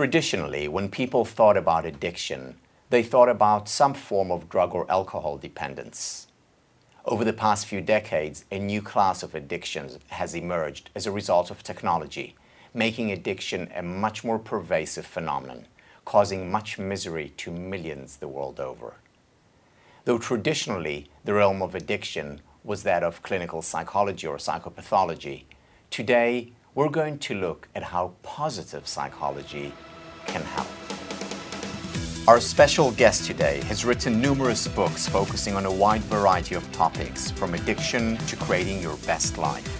Traditionally, when people thought about addiction, they thought about some form of drug or alcohol dependence. Over the past few decades, a new class of addictions has emerged as a result of technology, making addiction a much more pervasive phenomenon, causing much misery to millions the world over. Though traditionally the realm of addiction was that of clinical psychology or psychopathology, today we're going to look at how positive psychology can help. Our special guest today has written numerous books focusing on a wide variety of topics, from addiction to creating your best life.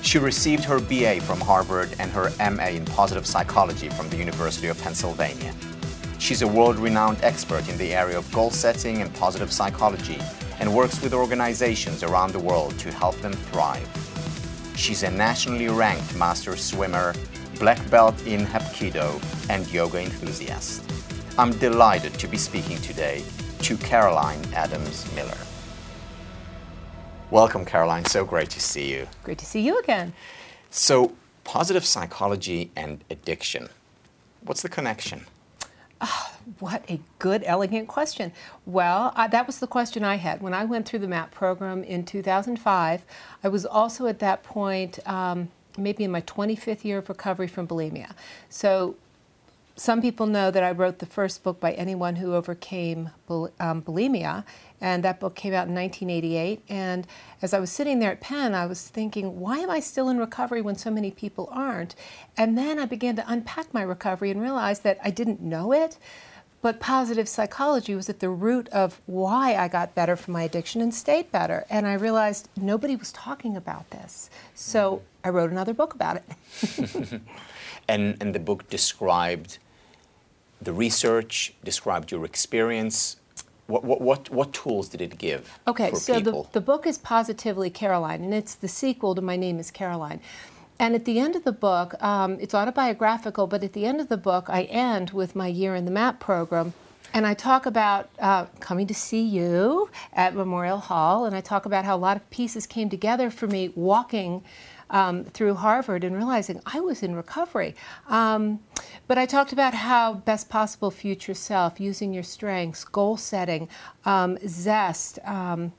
She received her BA from Harvard and her MA in positive psychology from the University of Pennsylvania. She's a world renowned expert in the area of goal setting and positive psychology and works with organizations around the world to help them thrive. She's a nationally ranked master swimmer, black belt in Hapkido, and yoga enthusiast. I'm delighted to be speaking today to Caroline Adams Miller. Welcome, Caroline. So great to see you. Great to see you again. So, positive psychology and addiction. What's the connection? Oh, what a good, elegant question. Well, uh, that was the question I had. When I went through the MAPP program in 2005, I was also at that point, um, maybe in my 25th year of recovery from bulimia. So some people know that I wrote the first book by anyone who overcame bul um, bulimia, and that book came out in 1988. And as I was sitting there at Penn, I was thinking, why am I still in recovery when so many people aren't? And then I began to unpack my recovery and realized that I didn't know it, but positive psychology was at the root of why I got better from my addiction and stayed better. And I realized nobody was talking about this. So I wrote another book about it. and, and the book described the research, described your experience. What, what, what, what tools did it give? Okay, so people? the, the book is Positively Caroline, and it's the sequel to My Name is Caroline. And at the end of the book, um, it's autobiographical, but at the end of the book, I end with my year in the MAPP program. And I talk about uh, coming to see you at Memorial Hall, and I talk about how a lot of pieces came together for me walking um, through Harvard and realizing I was in recovery. Um, but I talked about how best possible future self, using your strengths, goal setting, um, zest, um,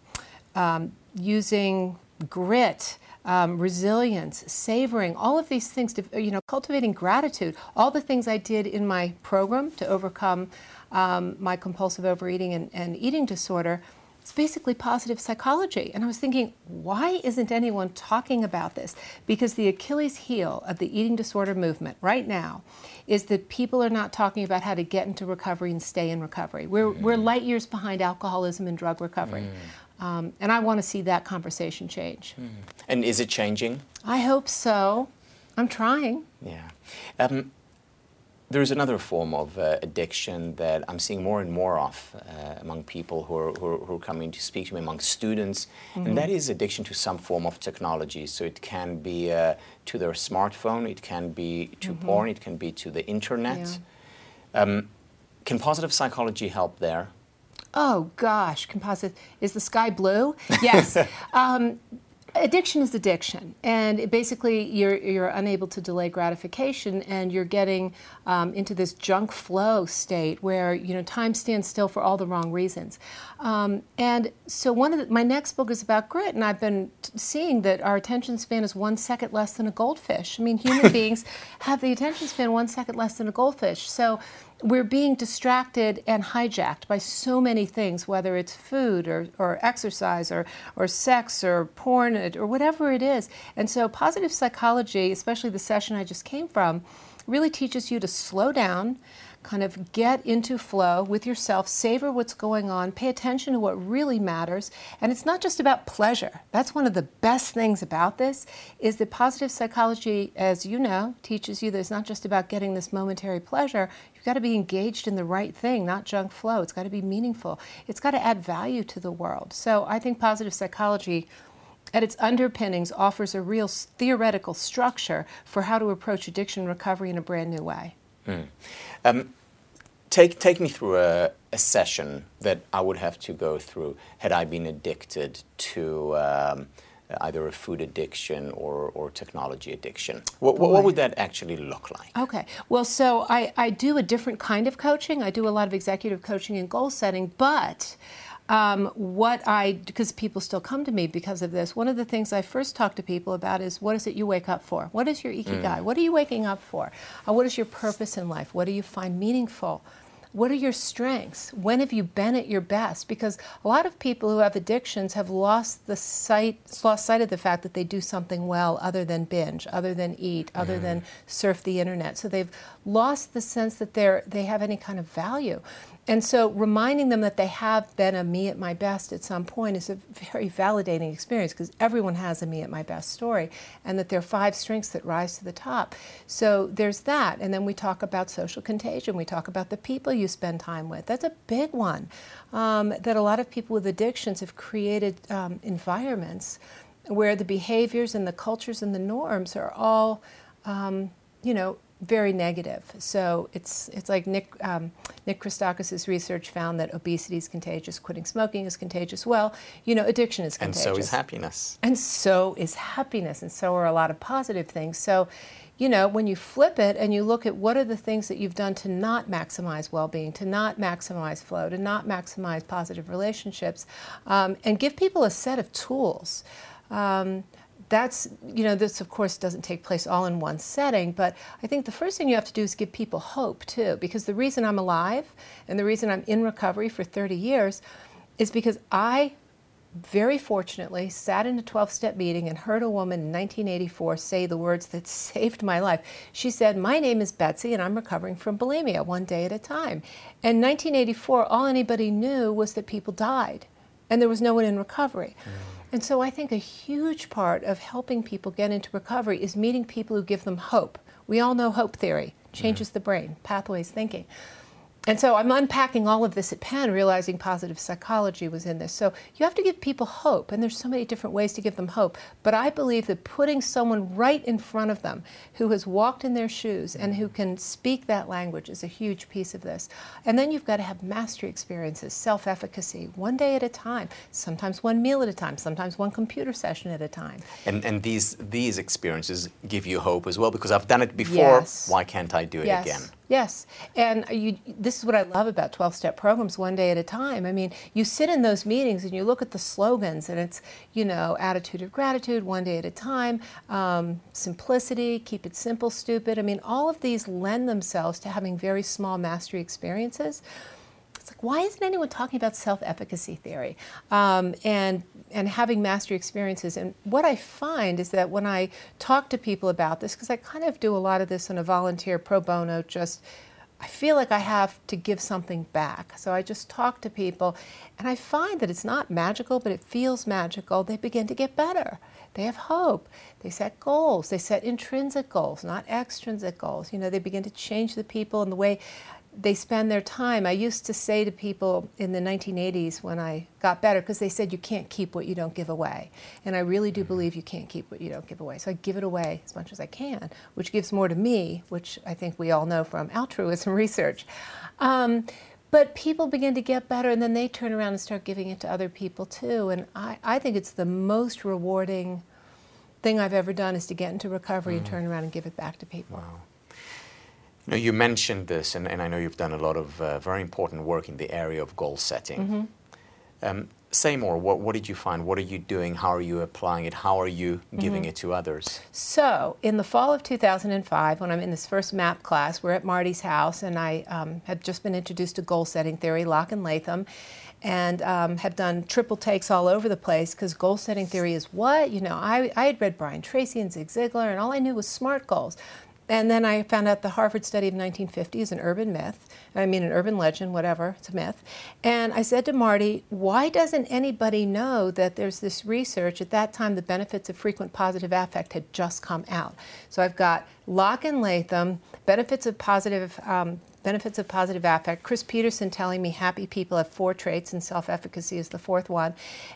um, using grit. Um, resilience, savoring, all of these things, to, you know, cultivating gratitude, all the things I did in my program to overcome my compulsive overeating and, and eating disorder, it's basically positive psychology. And I was thinking, why isn't anyone talking about this? Because the Achilles heel of the eating disorder movement right now is that people are not talking about how to get into recovery and stay in recovery. We're, mm. we're light years behind alcoholism and drug recovery. Mm. Um, and I want to see that conversation change. Mm. And is it changing? I hope so. I'm trying. Yeah. Um, there's another form of uh, addiction that I'm seeing more and more of uh, among people who are, who, are, who are, coming to speak to me, among students, mm-hmm. and that is addiction to some form of technology. So it can be uh, to their smartphone, it can be to mm-hmm. porn, it can be to the internet. Yeah. Um, can positive psychology help there? Oh gosh, composite. Is the sky blue? Yes. um, addiction is addiction, and basically you're you're unable to delay gratification, and you're getting um, into this junk flow state where you know time stands still for all the wrong reasons. Um, and so one of the, my next book is about grit, and I've been seeing that our attention span is one second less than a goldfish. I mean, human beings have the attention span one second less than a goldfish. So we're being distracted and hijacked by so many things, whether it's food or, or exercise or, or sex or porn or whatever it is. And so, positive psychology, especially the session I just came from, really teaches you to slow down, kind of get into flow with yourself, savor what's going on, pay attention to what really matters. And it's not just about pleasure. That's one of the best things about this is that positive psychology, as you know, teaches you that it's not just about getting this momentary pleasure. You've got to be engaged in the right thing, not junk flow. It's got to be meaningful. It's got to add value to the world. So I think positive psychology at its underpinnings offers a real theoretical structure for how to approach addiction recovery in a brand new way. Mm. Um, take, take me through a, a, session that I would have to go through had I been addicted to um, either a food addiction or, or technology addiction. What, what, would that actually look like? Okay. Well, so I, I do a different kind of coaching. I do a lot of executive coaching and goal setting, but um, what I, because people still come to me because of this, one of the things I first talk to people about is what is it you wake up for? What is your ikigai? Mm. What are you waking up for? Uh, what is your purpose in life? What do you find meaningful? What are your strengths? When have you been at your best? Because a lot of people who have addictions have lost the sight, lost sight of the fact that they do something well other than binge, other than eat, other mm. than surf the internet. So they've lost the sense that they're they have any kind of value. And so reminding them that they have been a me at my best at some point is a very validating experience because everyone has a me at my best story and that there are five strengths that rise to the top. So there's that. And then we talk about social contagion. We talk about the people you spend time with. That's a big one. Um, that a lot of people with addictions have created um, environments where the behaviors and the cultures and the norms are all, um, you know, very negative. So it's it's like Nick um, Nick Christakis' research found that obesity is contagious, quitting smoking is contagious. Well, you know, addiction is contagious. And so is happiness. And so is happiness, and so are a lot of positive things. So, you know, when you flip it and you look at what are the things that you've done to not maximize well-being, to not maximize flow, to not maximize positive relationships, um, and give people a set of tools. Um, that's, you know, this of course doesn't take place all in one setting, but I think the first thing you have to do is give people hope too, because the reason I'm alive and the reason I'm in recovery for 30 years is because I very fortunately sat in a 12 step meeting and heard a woman in 1984 say the words that saved my life. She said, My name is Betsy and I'm recovering from bulimia one day at a time. In 1984, all anybody knew was that people died and there was no one in recovery. Mm. And so I think a huge part of helping people get into recovery is meeting people who give them hope. We all know hope theory changes mm-hmm. the brain, pathways thinking. And so I'm unpacking all of this at Penn, realizing positive psychology was in this. So you have to give people hope, and there's so many different ways to give them hope. But I believe that putting someone right in front of them who has walked in their shoes and who can speak that language is a huge piece of this. And then you've got to have mastery experiences, self efficacy, one day at a time, sometimes one meal at a time, sometimes one computer session at a time. And, and these, these experiences give you hope as well because I've done it before. Yes. Why can't I do it yes. again? Yes, and you, this is what I love about 12 step programs, one day at a time. I mean, you sit in those meetings and you look at the slogans, and it's, you know, attitude of gratitude, one day at a time, um, simplicity, keep it simple, stupid. I mean, all of these lend themselves to having very small mastery experiences it's like why isn't anyone talking about self-efficacy theory um, and and having mastery experiences. And what i find is that when i talk to people about this because i kind of do a lot of this on a volunteer pro bono just i feel like i have to give something back. So i just talk to people and i find that it's not magical but it feels magical. They begin to get better. They have hope. They set goals. They set intrinsic goals not extrinsic goals. You know they begin to change the people and the way they spend their time. I used to say to people in the 1980s when I got better, because they said you can't keep what you don't give away. And I really do believe you can't keep what you don't give away. So I give it away as much as I can, which gives more to me, which I think we all know from altruism research. Um, but people begin to get better and then they turn around and start giving it to other people too. And I, I think it's the most rewarding thing I've ever done is to get into recovery mm. and turn around and give it back to people. Wow. You, you mentioned this, and, and, I know you've done a lot of uh, very important work in the area of goal setting. Mm-hmm. Um, say more. What, what, did you find? What are you doing? How are you applying it? How are you giving mm-hmm. it to others? So, in the fall of 2005, when I'm in this first MAPP class, we're at Marty's house, and I um, had just been introduced to goal setting theory, Locke and Latham, and um, have done triple takes all over the place because goal setting theory is what? You know, I, I had read Brian Tracy and Zig Ziglar, and all I knew was SMART goals. And then I found out the Harvard study of 1950 is an urban myth. I mean, an urban legend, whatever, it's a myth. And I said to Marty, why doesn't anybody know that there's this research? At that time, the benefits of frequent positive affect had just come out. So I've got Locke and Latham, benefits of positive um, benefits of positive affect. Chris Peterson telling me happy people have four traits and self efficacy is the fourth one.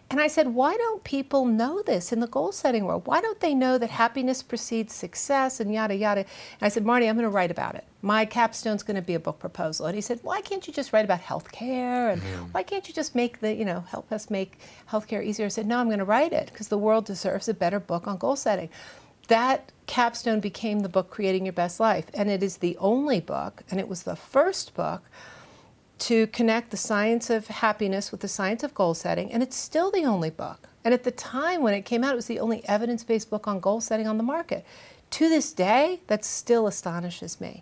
And I said, why don't people know this in the goal setting world? Why don't they know that happiness precedes success and yada yada? And I said, Marty, I'm going to write about it. My capstone's going to be a book proposal. And he said, why can't you just write about healthcare? And mm-hmm. why can't you just make the, you know, help us make healthcare easier? I said, no, I'm going to write it because the world deserves a better book on goal setting that capstone became the book Creating Your Best Life. And it is the only book, and it was the first book to connect the science of happiness with the science of goal setting. And it's still the only book. And at the time when it came out, it was the only evidence based book on goal setting on the market. To this day, that still astonishes me.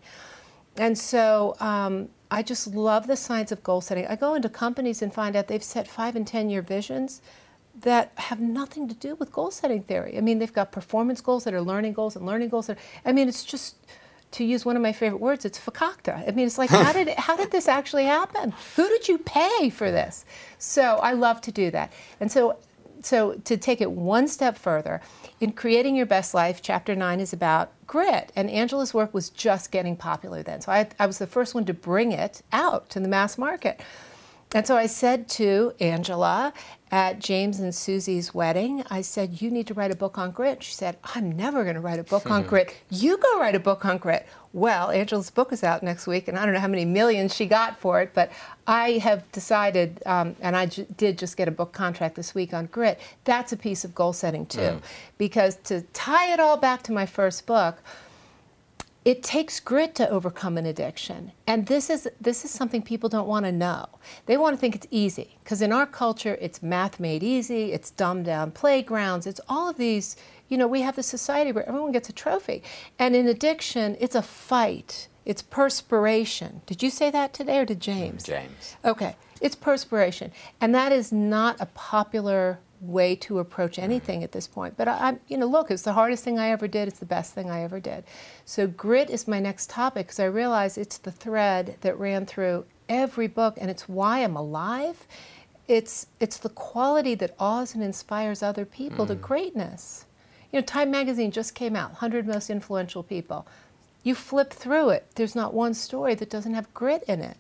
And so um, I just love the science of goal setting. I go into companies and find out they've set five and 10 year visions that have nothing to do with goal setting theory. I mean, they've got performance goals that are learning goals and learning goals. That are, I mean, it's just to use one of my favorite words, it's fakakta. I mean, it's like, how did how did this actually happen? Who did you pay for this? So I love to do that. And so, so to take it one step further, in creating your best life, chapter nine is about grit, and Angela's work was just getting popular then. So I, I was the first one to bring it out to the mass market. And so I said to Angela at James and Susie's wedding, I said, You need to write a book on grit. She said, I'm never going to write a book on grit. You go write a book on grit. Well, Angela's book is out next week, and I don't know how many millions she got for it, but I have decided, um, and I j- did just get a book contract this week on grit. That's a piece of goal setting, too. Mm. Because to tie it all back to my first book, it takes grit to overcome an addiction. And this is this is something people don't want to know. They want to think it's easy because in our culture it's math made easy it's dumbed down playgrounds it's all of these you know we have the society where everyone gets a trophy. And in addiction it's a fight. It's perspiration. Did you say that today or did james? James. Okay it's perspiration. And that is not a popular way to approach anything at this point. But I, am you know, look, it's the hardest thing I ever did. It's the best thing I ever did. So grit is my next topic because I realize it's the thread that ran through every book, and it's why I'm alive. It's it's the quality that awes and inspires other people mm. to greatness. You know, Time Magazine just came out, 100 most influential people. You flip through it, there's not one story that doesn't have grit in it.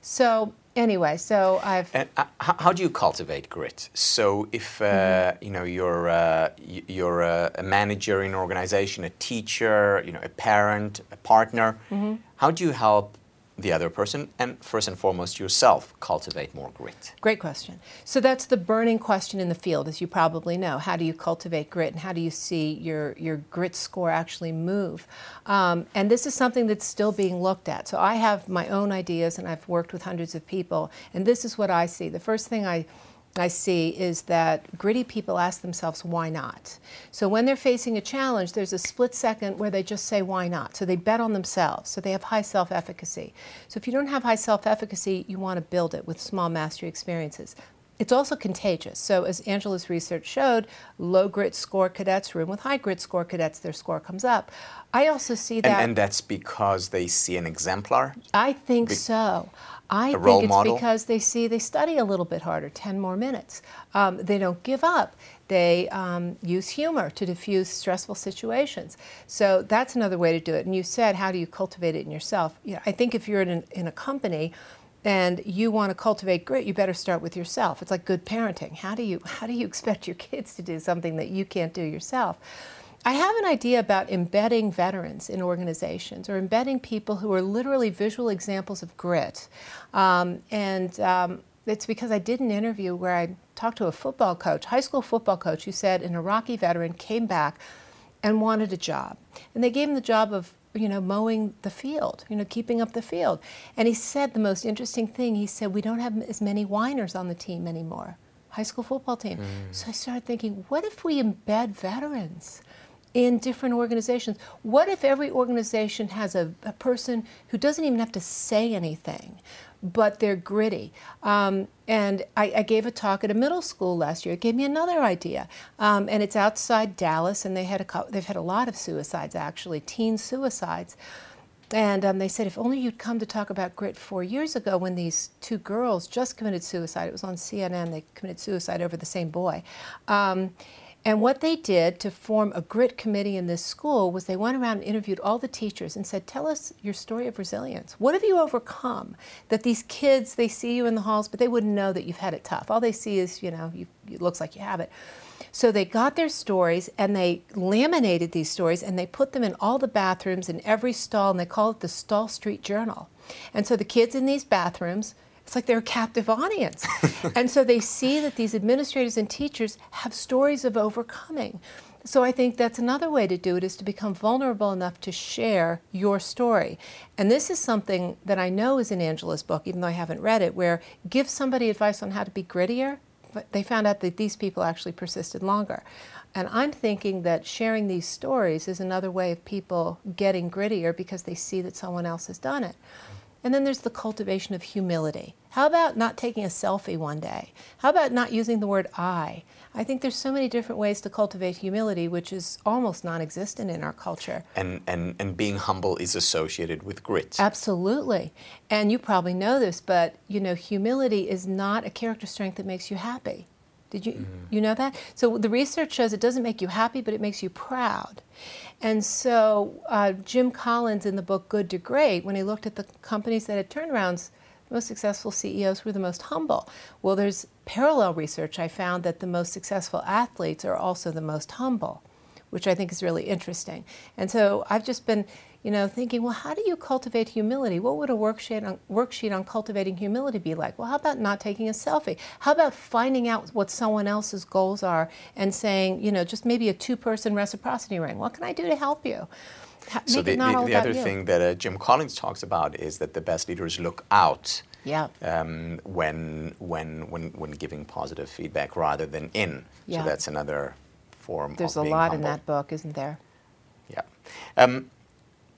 So anyway, so I've. And uh, how do you cultivate grit? So if uh, mm-hmm. you know you're uh, you're a manager in an organization, a teacher, you know, a parent, a partner, mm-hmm. how do you help the other person and first and foremost yourself cultivate more grit? Great question. So that's the burning question in the field, as you probably know. How do you cultivate grit and how do you see your, your grit score actually move? Um, and this is something that's still being looked at. So I have my own ideas and I've worked with hundreds of people, and this is what I see. The first thing I I see is that gritty people ask themselves, why not? So when they're facing a challenge, there's a split second where they just say, why not? So they bet on themselves. So they have high self efficacy. So if you don't have high self efficacy, you want to build it with small mastery experiences. It's also contagious. So, as Angela's research showed, low grit score cadets room with high grit score cadets, their score comes up. I also see that. And, and that's because they see an exemplar? I think Be- so. I think it's model? because they see they study a little bit harder, 10 more minutes. Um, they don't give up. They um, use humor to diffuse stressful situations. So that's another way to do it. And you said, how do you cultivate it in yourself? You know, I think if you're in, an, in a company, and you want to cultivate grit, you better start with yourself. It's like good parenting. How do you how do you expect your kids to do something that you can't do yourself? I have an idea about embedding veterans in organizations or embedding people who are literally visual examples of grit. Um, and um, it's because I did an interview where I talked to a football coach, high school football coach, who said an Iraqi veteran came back and wanted a job. And they gave him the job of you know, mowing the field, you know, keeping up the field. And he said the most interesting thing. He said, We don't have as many whiners on the team anymore, high school football team. Mm. So I started thinking, what if we embed veterans? In different organizations. What if every organization has a, a person who doesn't even have to say anything, but they're gritty? Um, and I, I, gave a talk at a middle school last year. It gave me another idea, um, and it's outside Dallas, and they had a, they've had a lot of suicides actually, teen suicides. And um, they said, if only you'd come to talk about grit four years ago when these two girls just committed suicide. It was on CNN. They committed suicide over the same boy. Um, And what they did to form a grit committee in this school was they went around and interviewed all the teachers and said, Tell us your story of resilience. What have you overcome? That these kids, they see you in the halls, but they wouldn't know that you've had it tough. All they see is, you know, you, it looks like you have it. So they got their stories and they laminated these stories and they put them in all the bathrooms in every stall and they call it the Stall Street Journal. And so the kids in these bathrooms, it's like they're a captive audience. and so they see that these administrators and teachers have stories of overcoming. So I think that's another way to do it is to become vulnerable enough to share your story. And this is something that I know is in Angela's book, even though I haven't read it, where give somebody advice on how to be grittier. But they found out that these people actually persisted longer. And I'm thinking that sharing these stories is another way of people getting grittier because they see that someone else has done it. And then there's the cultivation of humility. How about not taking a selfie one day? How about not using the word I? I think there's so many different ways to cultivate humility, which is almost non existent in our culture. And, and, and being humble is associated with grit. Absolutely. And you probably know this, but you know, humility is not a character strength that makes you happy. Did you mm-hmm. you know that? So the research shows it doesn't make you happy, but it makes you proud. And so uh, Jim Collins in the book Good to Great, when he looked at the companies that had turnarounds, the most successful CEOs were the most humble. Well, there's parallel research I found that the most successful athletes are also the most humble, which I think is really interesting. And so I've just been you know, thinking, well, how do you cultivate humility? What would a worksheet on, worksheet on cultivating humility be like? Well, how about not taking a selfie? How about finding out what someone else's goals are and saying, you know, just maybe a two-person reciprocity ring. What can I do to help you? So the, the, the other you. thing that uh, Jim Collins talks about is that the best leaders look out yeah. Um, when, when, when, when giving positive feedback rather than in. Yeah. So that's another form There's a lot humble. in that book, isn't there? Yeah. Um,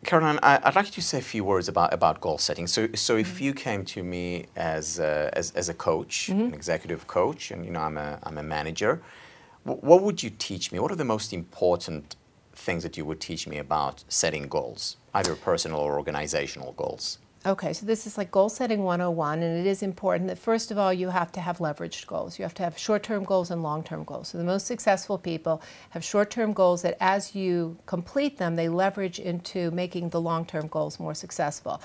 Caroline, I, would like you to say a few words about, about goal setting. So, so if mm-hmm. you came to me as a, as, as a coach, mm-hmm. an executive coach, and you know I'm a, I'm a manager, what would you teach me? What are the most important things that you would teach me about setting goals, either personal or organizational goals? Okay, so this is like goal setting 101, and it is important that first of all, you have to have leveraged goals. You have to have short term goals and long term goals. So the most successful people have short term goals that as you complete them, they leverage into making the long term goals more successful.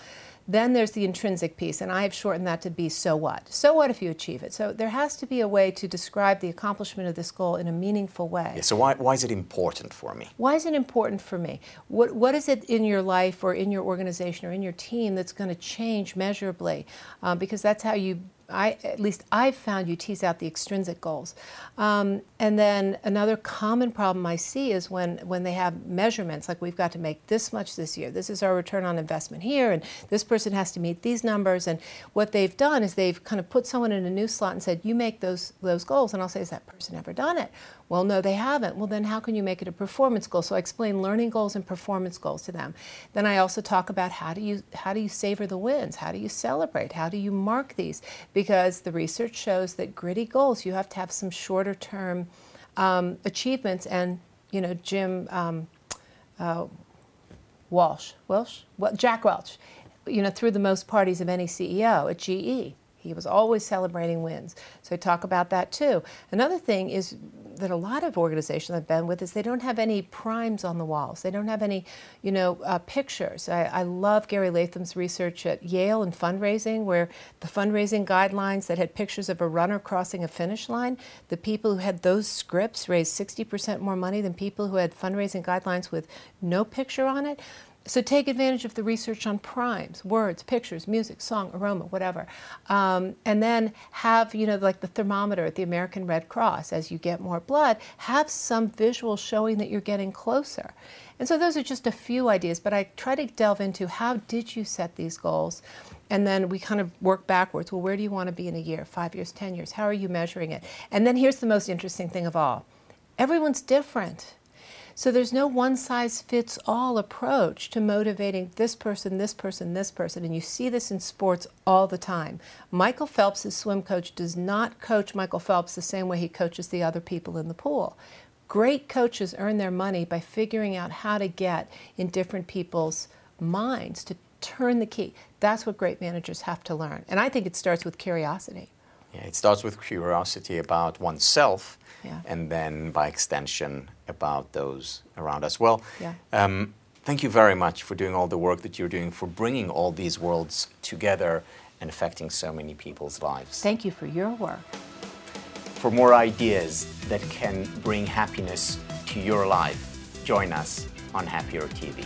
Then there's the intrinsic piece, and I have shortened that to be so what? So what if you achieve it? So there has to be a way to describe the accomplishment of this goal in a meaningful way. Yeah, so why, why is it important for me? Why is it important for me? What, what is it in your life or in your organization or in your team that's going to change measurably? Um, because that's how you I, at least I've found you tease out the extrinsic goals. Um, and then another common problem I see is when, when they have measurements, like we've got to make this much this year, this is our return on investment here, and this person has to meet these numbers. And what they've done is they've kind of put someone in a new slot and said, you make those, those goals. And I'll say, has that person ever done it? Well, no, they haven't. Well, then how can you make it a performance goal? So I explain learning goals and performance goals to them. Then I also talk about how do you how do you savor the wins? How do you celebrate? How do you mark these? Because the research shows that gritty goals, you have to have some shorter term um, achievements. And you know, Jim um, uh, Walsh, Welsh, well, Jack Welch, you know, threw the most parties of any CEO at GE. He was always celebrating wins. So I talk about that too. Another thing is that a lot of organizations I've been with is they don't have any primes on the walls. They don't have any, you know, uh, pictures. I, I, love Gary Latham's research at Yale in fundraising, where the fundraising guidelines that had pictures of a runner crossing a finish line, the people who had those scripts raised 60% more money than people who had fundraising guidelines with no picture on it. So take advantage of the research on primes, words, pictures, music, song, aroma, whatever. Um, and then have, you know, like the thermometer at the American Red Cross, as you get more blood, have some visual showing that you're getting closer. And so those are just a few ideas, but I try to delve into how did you set these goals? And then we kind of work backwards. Well, where do you want to be in a year, five years, 10 years? How are you measuring it? And then here's the most interesting thing of all everyone's different. So there's no one size fits all approach to motivating this person, this person, this person. And you see this in sports all the time. Michael Phelps' swim coach does not coach Michael Phelps the same way he coaches the other people in the pool. Great coaches earn their money by figuring out how to get in different people's minds to turn the key. That's what great managers have to learn. And I think it starts with curiosity. Yeah, it starts with curiosity about oneself, Yeah. and then by extension about those around us. Well, Yeah. um, thank you very much for doing all the work that you're doing, for bringing all these worlds together and affecting so many people's lives. Thank you for your work. For more ideas that can bring happiness to your life, join us on Happier TV.